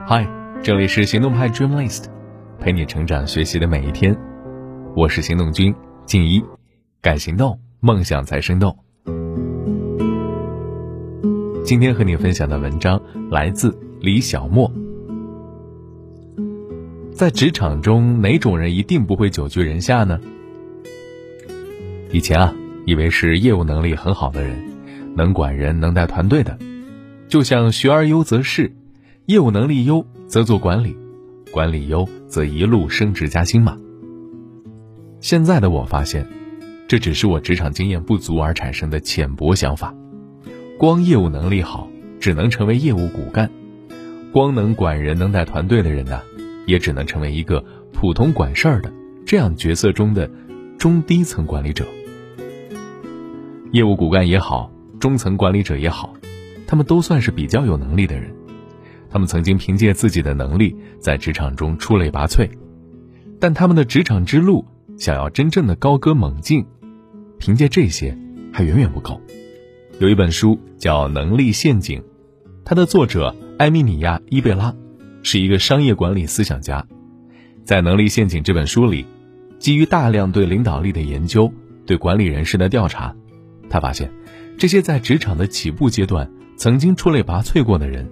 嗨，这里是行动派 Dream List，陪你成长学习的每一天。我是行动君静一，敢行动，梦想才生动。今天和你分享的文章来自李小莫。在职场中，哪种人一定不会久居人下呢？以前啊，以为是业务能力很好的人，能管人、能带团队的，就像学而优则仕。业务能力优则做管理，管理优则一路升职加薪嘛。现在的我发现，这只是我职场经验不足而产生的浅薄想法。光业务能力好，只能成为业务骨干；光能管人、能带团队的人呢，也只能成为一个普通管事儿的这样角色中的中低层管理者。业务骨干也好，中层管理者也好，他们都算是比较有能力的人。他们曾经凭借自己的能力在职场中出类拔萃，但他们的职场之路想要真正的高歌猛进，凭借这些还远远不够。有一本书叫《能力陷阱》，它的作者艾米米亚·伊贝拉是一个商业管理思想家。在《能力陷阱》这本书里，基于大量对领导力的研究、对管理人士的调查，他发现，这些在职场的起步阶段曾经出类拔萃过的人。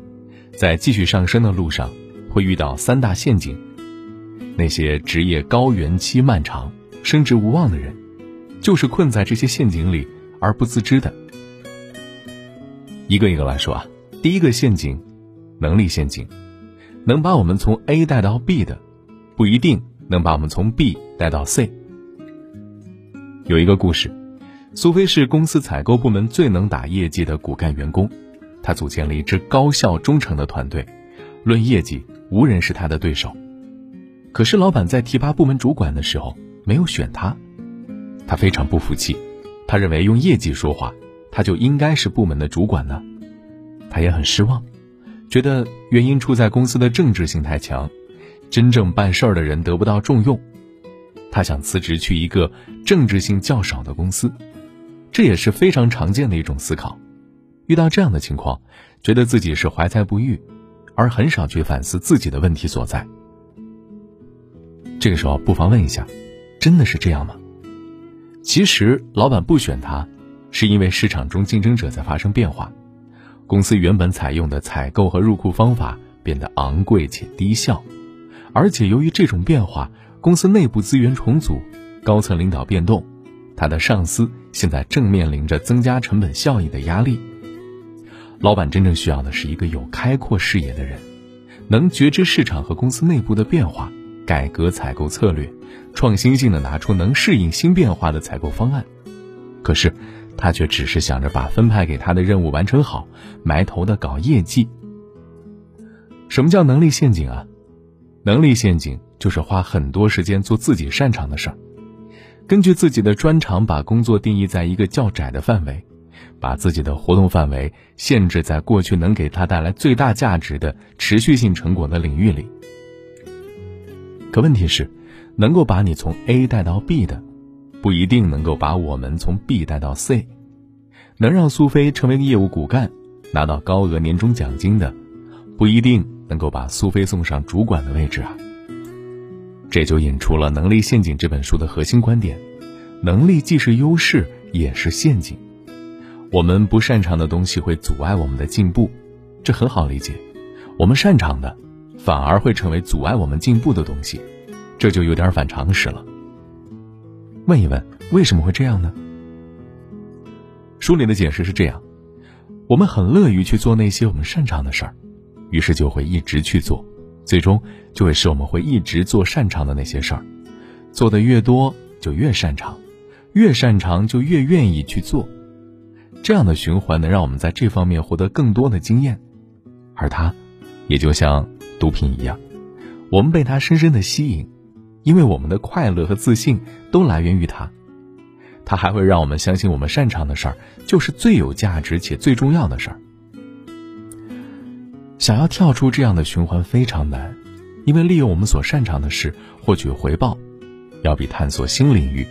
在继续上升的路上，会遇到三大陷阱。那些职业高原期漫长、升职无望的人，就是困在这些陷阱里而不自知的。一个一个来说啊，第一个陷阱，能力陷阱，能把我们从 A 带到 B 的，不一定能把我们从 B 带到 C。有一个故事，苏菲是公司采购部门最能打业绩的骨干员工。他组建了一支高效忠诚的团队，论业绩，无人是他的对手。可是老板在提拔部门主管的时候没有选他，他非常不服气。他认为用业绩说话，他就应该是部门的主管呢。他也很失望，觉得原因出在公司的政治性太强，真正办事儿的人得不到重用。他想辞职去一个政治性较少的公司，这也是非常常见的一种思考。遇到这样的情况，觉得自己是怀才不遇，而很少去反思自己的问题所在。这个时候不妨问一下，真的是这样吗？其实老板不选他，是因为市场中竞争者在发生变化，公司原本采用的采购和入库方法变得昂贵且低效，而且由于这种变化，公司内部资源重组，高层领导变动，他的上司现在正面临着增加成本效益的压力。老板真正需要的是一个有开阔视野的人，能觉知市场和公司内部的变化，改革采购策略，创新性的拿出能适应新变化的采购方案。可是，他却只是想着把分派给他的任务完成好，埋头的搞业绩。什么叫能力陷阱啊？能力陷阱就是花很多时间做自己擅长的事儿，根据自己的专长把工作定义在一个较窄的范围。把自己的活动范围限制在过去能给他带来最大价值的持续性成果的领域里。可问题是，能够把你从 A 带到 B 的，不一定能够把我们从 B 带到 C；能让苏菲成为业务骨干，拿到高额年终奖金的，不一定能够把苏菲送上主管的位置啊。这就引出了《能力陷阱》这本书的核心观点：能力既是优势，也是陷阱。我们不擅长的东西会阻碍我们的进步，这很好理解。我们擅长的，反而会成为阻碍我们进步的东西，这就有点反常识了。问一问，为什么会这样呢？书里的解释是这样：我们很乐于去做那些我们擅长的事儿，于是就会一直去做，最终就会使我们会一直做擅长的那些事儿，做的越多就越擅长，越擅长就越愿意去做。这样的循环能让我们在这方面获得更多的经验，而它，也就像毒品一样，我们被它深深的吸引，因为我们的快乐和自信都来源于它。它还会让我们相信我们擅长的事儿就是最有价值且最重要的事儿。想要跳出这样的循环非常难，因为利用我们所擅长的事获取回报，要比探索新领域，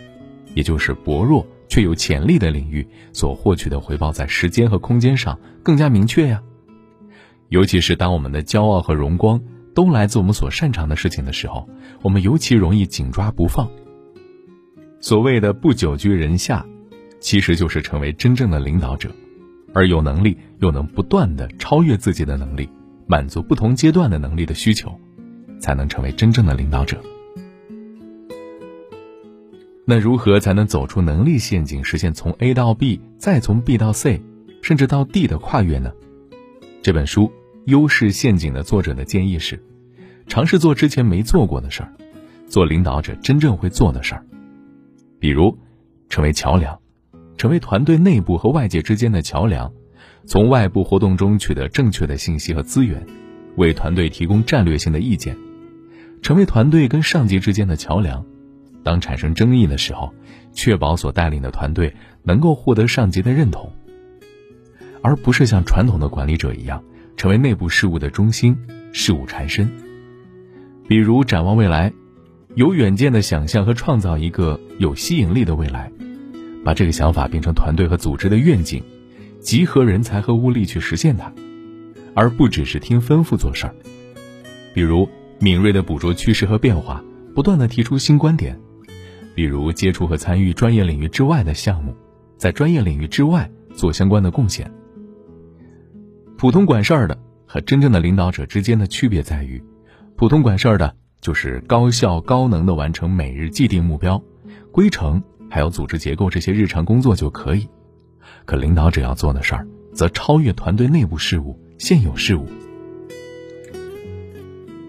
也就是薄弱。却有潜力的领域所获取的回报，在时间和空间上更加明确呀。尤其是当我们的骄傲和荣光都来自我们所擅长的事情的时候，我们尤其容易紧抓不放。所谓的不久居人下，其实就是成为真正的领导者，而有能力又能不断的超越自己的能力，满足不同阶段的能力的需求，才能成为真正的领导者。那如何才能走出能力陷阱，实现从 A 到 B，再从 B 到 C，甚至到 D 的跨越呢？这本书《优势陷阱》的作者的建议是：尝试做之前没做过的事儿，做领导者真正会做的事儿。比如，成为桥梁，成为团队内部和外界之间的桥梁，从外部活动中取得正确的信息和资源，为团队提供战略性的意见，成为团队跟上级之间的桥梁。当产生争议的时候，确保所带领的团队能够获得上级的认同，而不是像传统的管理者一样，成为内部事务的中心，事务缠身。比如，展望未来。有远见的想象和创造一个有吸引力的未来，把这个想法变成团队和组织的愿景，集合人才和物力去实现它，而不只是听吩咐做事儿。比如敏锐的捕捉趋势和变化，不断的提出新观点；比如接触和参与专业领域之外的项目，在专业领域之外做相关的贡献。普通管事儿的和真正的领导者之间的区别在于，普通管事儿的。就是高效高能的完成每日既定目标、规程，还有组织结构这些日常工作就可以。可领导者要做的事儿，则超越团队内部事务、现有事务。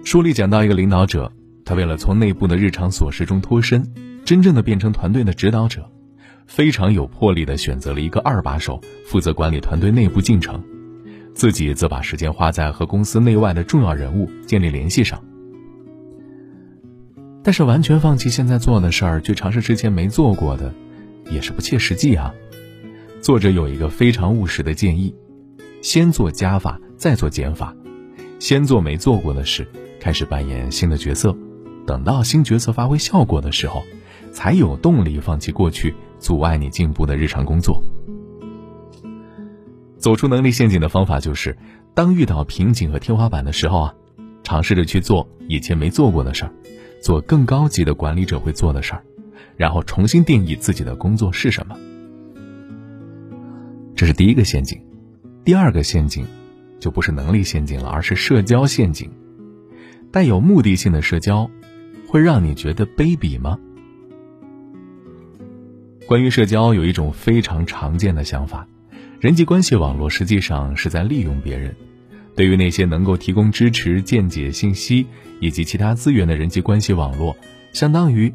书里讲到一个领导者，他为了从内部的日常琐事中脱身，真正的变成团队的指导者，非常有魄力的选择了一个二把手，负责管理团队内部进程，自己则把时间花在和公司内外的重要人物建立联系上。但是完全放弃现在做的事儿去尝试之前没做过的，也是不切实际啊。作者有一个非常务实的建议：先做加法，再做减法；先做没做过的事，开始扮演新的角色，等到新角色发挥效果的时候，才有动力放弃过去阻碍你进步的日常工作。走出能力陷阱的方法就是，当遇到瓶颈和天花板的时候啊，尝试着去做以前没做过的事儿。做更高级的管理者会做的事儿，然后重新定义自己的工作是什么。这是第一个陷阱，第二个陷阱就不是能力陷阱了，而是社交陷阱。带有目的性的社交，会让你觉得卑鄙吗？关于社交，有一种非常常见的想法：人际关系网络实际上是在利用别人。对于那些能够提供支持、见解、信息以及其他资源的人际关系网络，相当于，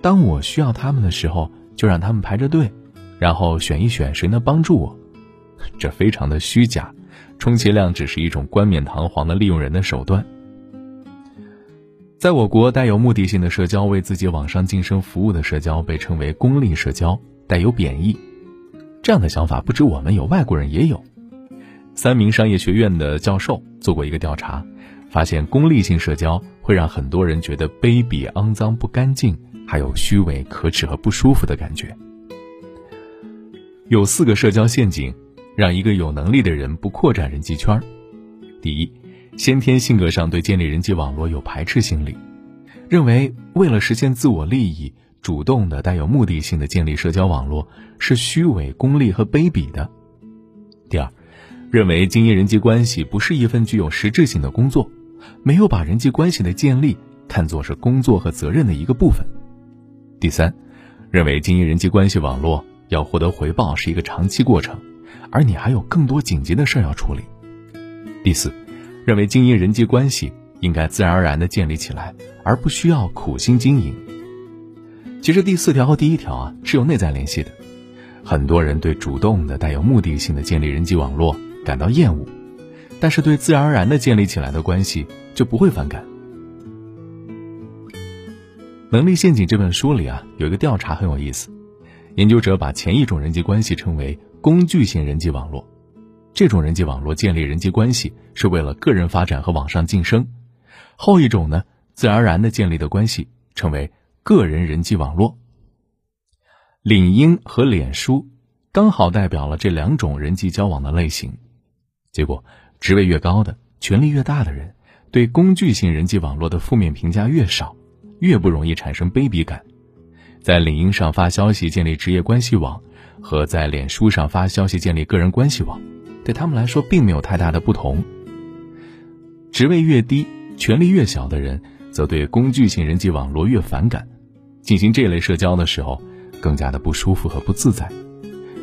当我需要他们的时候，就让他们排着队，然后选一选谁能帮助我。这非常的虚假，充其量只是一种冠冕堂皇的利用人的手段。在我国，带有目的性的社交、为自己网上晋升服务的社交被称为功利社交，带有贬义。这样的想法不止我们有，外国人也有。三名商业学院的教授做过一个调查，发现功利性社交会让很多人觉得卑鄙、肮脏、不干净，还有虚伪、可耻和不舒服的感觉。有四个社交陷阱，让一个有能力的人不扩展人际圈。第一，先天性格上对建立人际网络有排斥心理，认为为了实现自我利益，主动的带有目的性的建立社交网络是虚伪、功利和卑鄙的。第二。认为经营人际关系不是一份具有实质性的工作，没有把人际关系的建立看作是工作和责任的一个部分。第三，认为经营人际关系网络要获得回报是一个长期过程，而你还有更多紧急的事要处理。第四，认为经营人际关系应该自然而然的建立起来，而不需要苦心经营。其实第四条和第一条啊是有内在联系的，很多人对主动的带有目的性的建立人际网络。感到厌恶，但是对自然而然的建立起来的关系就不会反感。《能力陷阱》这本书里啊，有一个调查很有意思，研究者把前一种人际关系称为工具性人际网络，这种人际网络建立人际关系是为了个人发展和往上晋升；后一种呢，自然而然的建立的关系称为个人人际网络。领英和脸书刚好代表了这两种人际交往的类型。结果，职位越高的权力越大的人，对工具性人际网络的负面评价越少，越不容易产生卑鄙感。在领英上发消息建立职业关系网，和在脸书上发消息建立个人关系网，对他们来说并没有太大的不同。职位越低、权力越小的人，则对工具性人际网络越反感，进行这类社交的时候，更加的不舒服和不自在。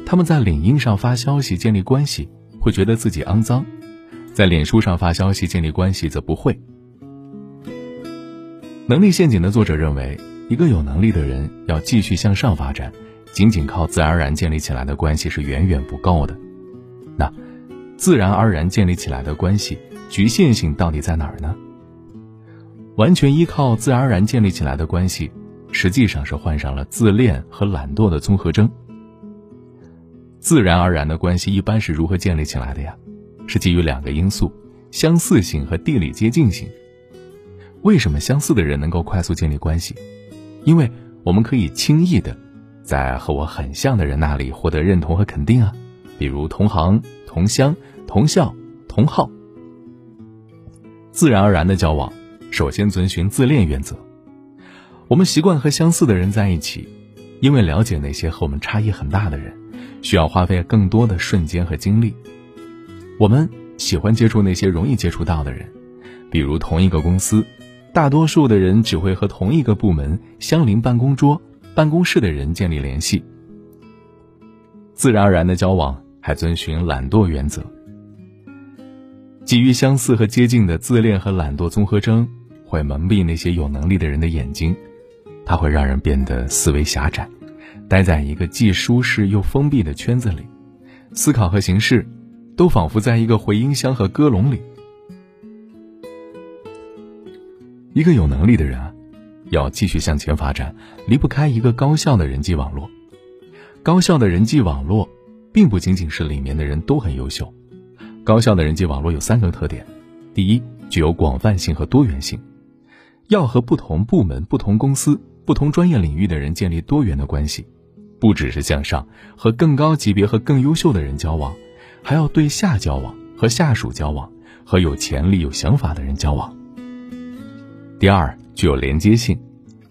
他们在领英上发消息建立关系，会觉得自己肮脏；在脸书上发消息建立关系，则不会。能力陷阱的作者认为。一个有能力的人要继续向上发展，仅仅靠自然而然建立起来的关系是远远不够的。那，自然而然建立起来的关系局限性到底在哪儿呢？完全依靠自然而然建立起来的关系，实际上是患上了自恋和懒惰的综合征。自然而然的关系一般是如何建立起来的呀？是基于两个因素：相似性和地理接近性。为什么相似的人能够快速建立关系？因为我们可以轻易的，在和我很像的人那里获得认同和肯定啊，比如同行、同乡、同校、同号。自然而然的交往，首先遵循自恋原则。我们习惯和相似的人在一起，因为了解那些和我们差异很大的人，需要花费更多的瞬间和精力。我们喜欢接触那些容易接触到的人，比如同一个公司。大多数的人只会和同一个部门相邻办公桌、办公室的人建立联系。自然而然的交往还遵循懒惰原则。基于相似和接近的自恋和懒惰综合征，会蒙蔽那些有能力的人的眼睛，它会让人变得思维狭窄，待在一个既舒适又封闭的圈子里，思考和行事，都仿佛在一个回音箱和鸽笼里。一个有能力的人啊，要继续向前发展，离不开一个高效的人际网络。高效的人际网络，并不仅仅是里面的人都很优秀。高效的人际网络有三个特点：第一，具有广泛性和多元性，要和不同部门、不同公司、不同专业领域的人建立多元的关系，不只是向上和更高级别和更优秀的人交往，还要对下交往，和下属交往，和有潜力、有想法的人交往。第二，具有连接性，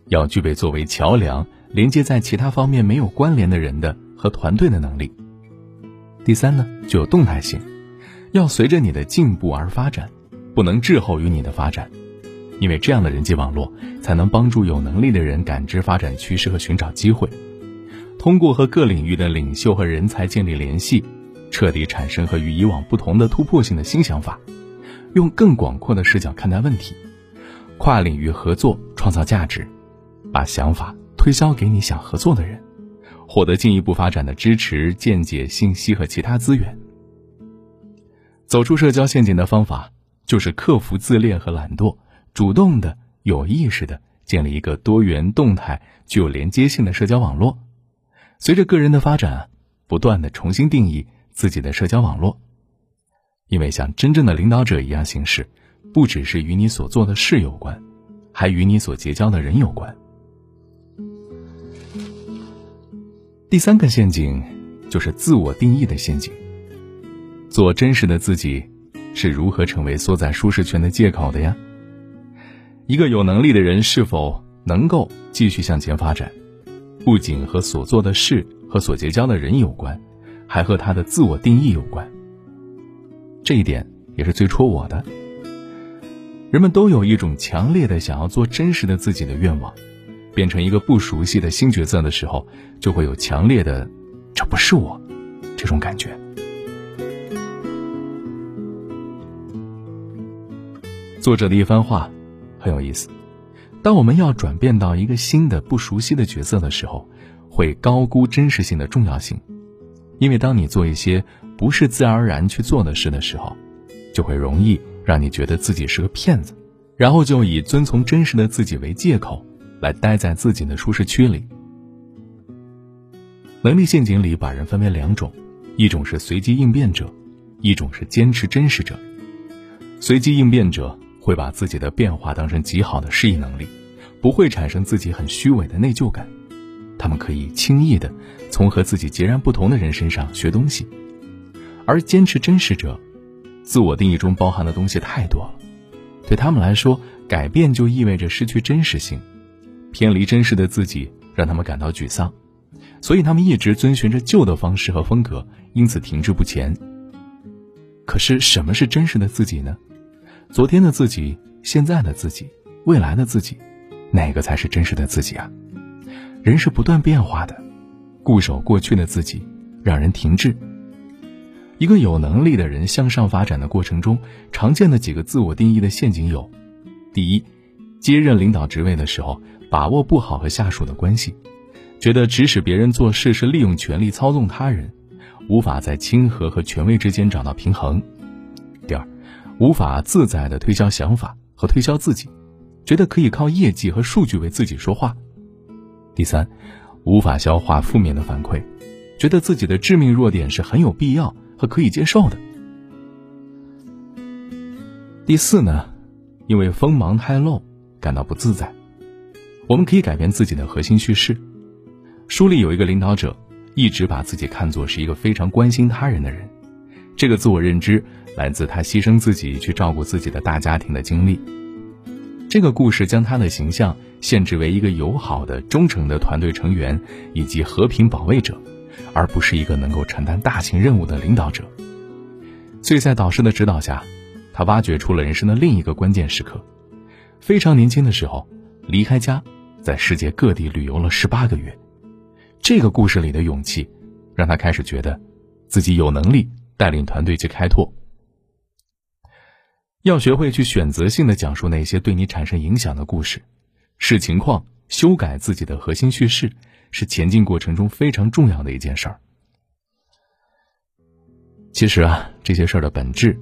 要具备作为桥梁连接在其他方面没有关联的人的和团队的能力。第三呢，具有动态性，要随着你的进步而发展，不能滞后于你的发展，因为这样的人际网络才能帮助有能力的人感知发展趋势和寻找机会，通过和各领域的领袖和人才建立联系，彻底产生和与以往不同的突破性的新想法，用更广阔的视角看待问题。跨领域合作创造价值，把想法推销给你想合作的人，获得进一步发展的支持、见解、信息和其他资源。走出社交陷阱的方法，就是克服自恋和懒惰，主动的、有意识的建立一个多元、动态、具有连接性的社交网络。随着个人的发展，不断的重新定义自己的社交网络，因为像真正的领导者一样行事。不只是与你所做的事有关，还与你所结交的人有关。第三个陷阱就是自我定义的陷阱。做真实的自己，是如何成为缩在舒适圈的借口的呀？一个有能力的人是否能够继续向前发展，不仅和所做的事和所结交的人有关，还和他的自我定义有关。这一点也是最戳我的。人们都有一种强烈的想要做真实的自己的愿望，变成一个不熟悉的新角色的时候，就会有强烈的“这不是我”这种感觉。作者的一番话很有意思：当我们要转变到一个新的不熟悉的角色的时候，会高估真实性的重要性，因为当你做一些不是自然而然去做的事的时候，就会容易。让你觉得自己是个骗子，然后就以遵从真实的自己为借口，来待在自己的舒适区里。能力陷阱里把人分为两种，一种是随机应变者，一种是坚持真实者。随机应变者会把自己的变化当成极好的适应能力，不会产生自己很虚伪的内疚感。他们可以轻易的从和自己截然不同的人身上学东西，而坚持真实者。自我定义中包含的东西太多了，对他们来说，改变就意味着失去真实性，偏离真实的自己让他们感到沮丧，所以他们一直遵循着旧的方式和风格，因此停滞不前。可是，什么是真实的自己呢？昨天的自己、现在的自己、未来的自己，哪个才是真实的自己啊？人是不断变化的，固守过去的自己，让人停滞。一个有能力的人向上发展的过程中，常见的几个自我定义的陷阱有：第一，接任领导职位的时候，把握不好和下属的关系，觉得指使别人做事是利用权力操纵他人，无法在亲和和权威之间找到平衡；第二，无法自在的推销想法和推销自己，觉得可以靠业绩和数据为自己说话；第三，无法消化负面的反馈，觉得自己的致命弱点是很有必要。和可以接受的。第四呢，因为锋芒太露，感到不自在。我们可以改变自己的核心叙事。书里有一个领导者，一直把自己看作是一个非常关心他人的人。这个自我认知来自他牺牲自己去照顾自己的大家庭的经历。这个故事将他的形象限制为一个友好的、忠诚的团队成员以及和平保卫者。而不是一个能够承担大型任务的领导者。所以在导师的指导下，他挖掘出了人生的另一个关键时刻：非常年轻的时候，离开家，在世界各地旅游了十八个月。这个故事里的勇气，让他开始觉得，自己有能力带领团队去开拓。要学会去选择性的讲述那些对你产生影响的故事，视情况修改自己的核心叙事。是前进过程中非常重要的一件事儿。其实啊，这些事儿的本质，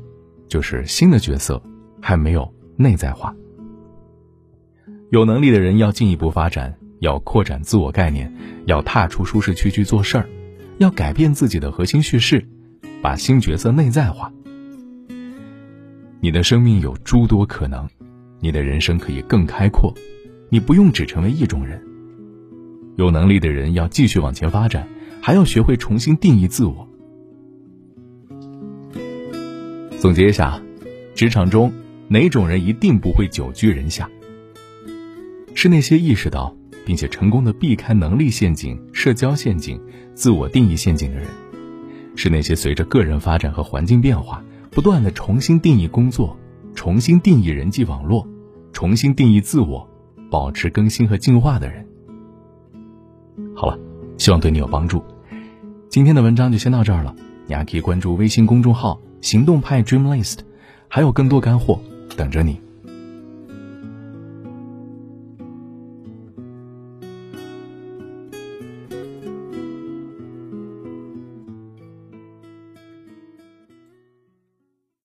就是新的角色还没有内在化。有能力的人要进一步发展，要扩展自我概念，要踏出舒适区去做事儿，要改变自己的核心叙事，把新角色内在化。你的生命有诸多可能，你的人生可以更开阔，你不用只成为一种人。有能力的人要继续往前发展，还要学会重新定义自我。总结一下，职场中哪种人一定不会久居人下？是那些意识到并且成功的避开能力陷阱、社交陷阱、自我定义陷阱的人；是那些随着个人发展和环境变化，不断的重新定义工作、重新定义人际网络、重新定义自我、保持更新和进化的人。好了，希望对你有帮助。今天的文章就先到这儿了，你还可以关注微信公众号“行动派 Dream List”，还有更多干货等着你。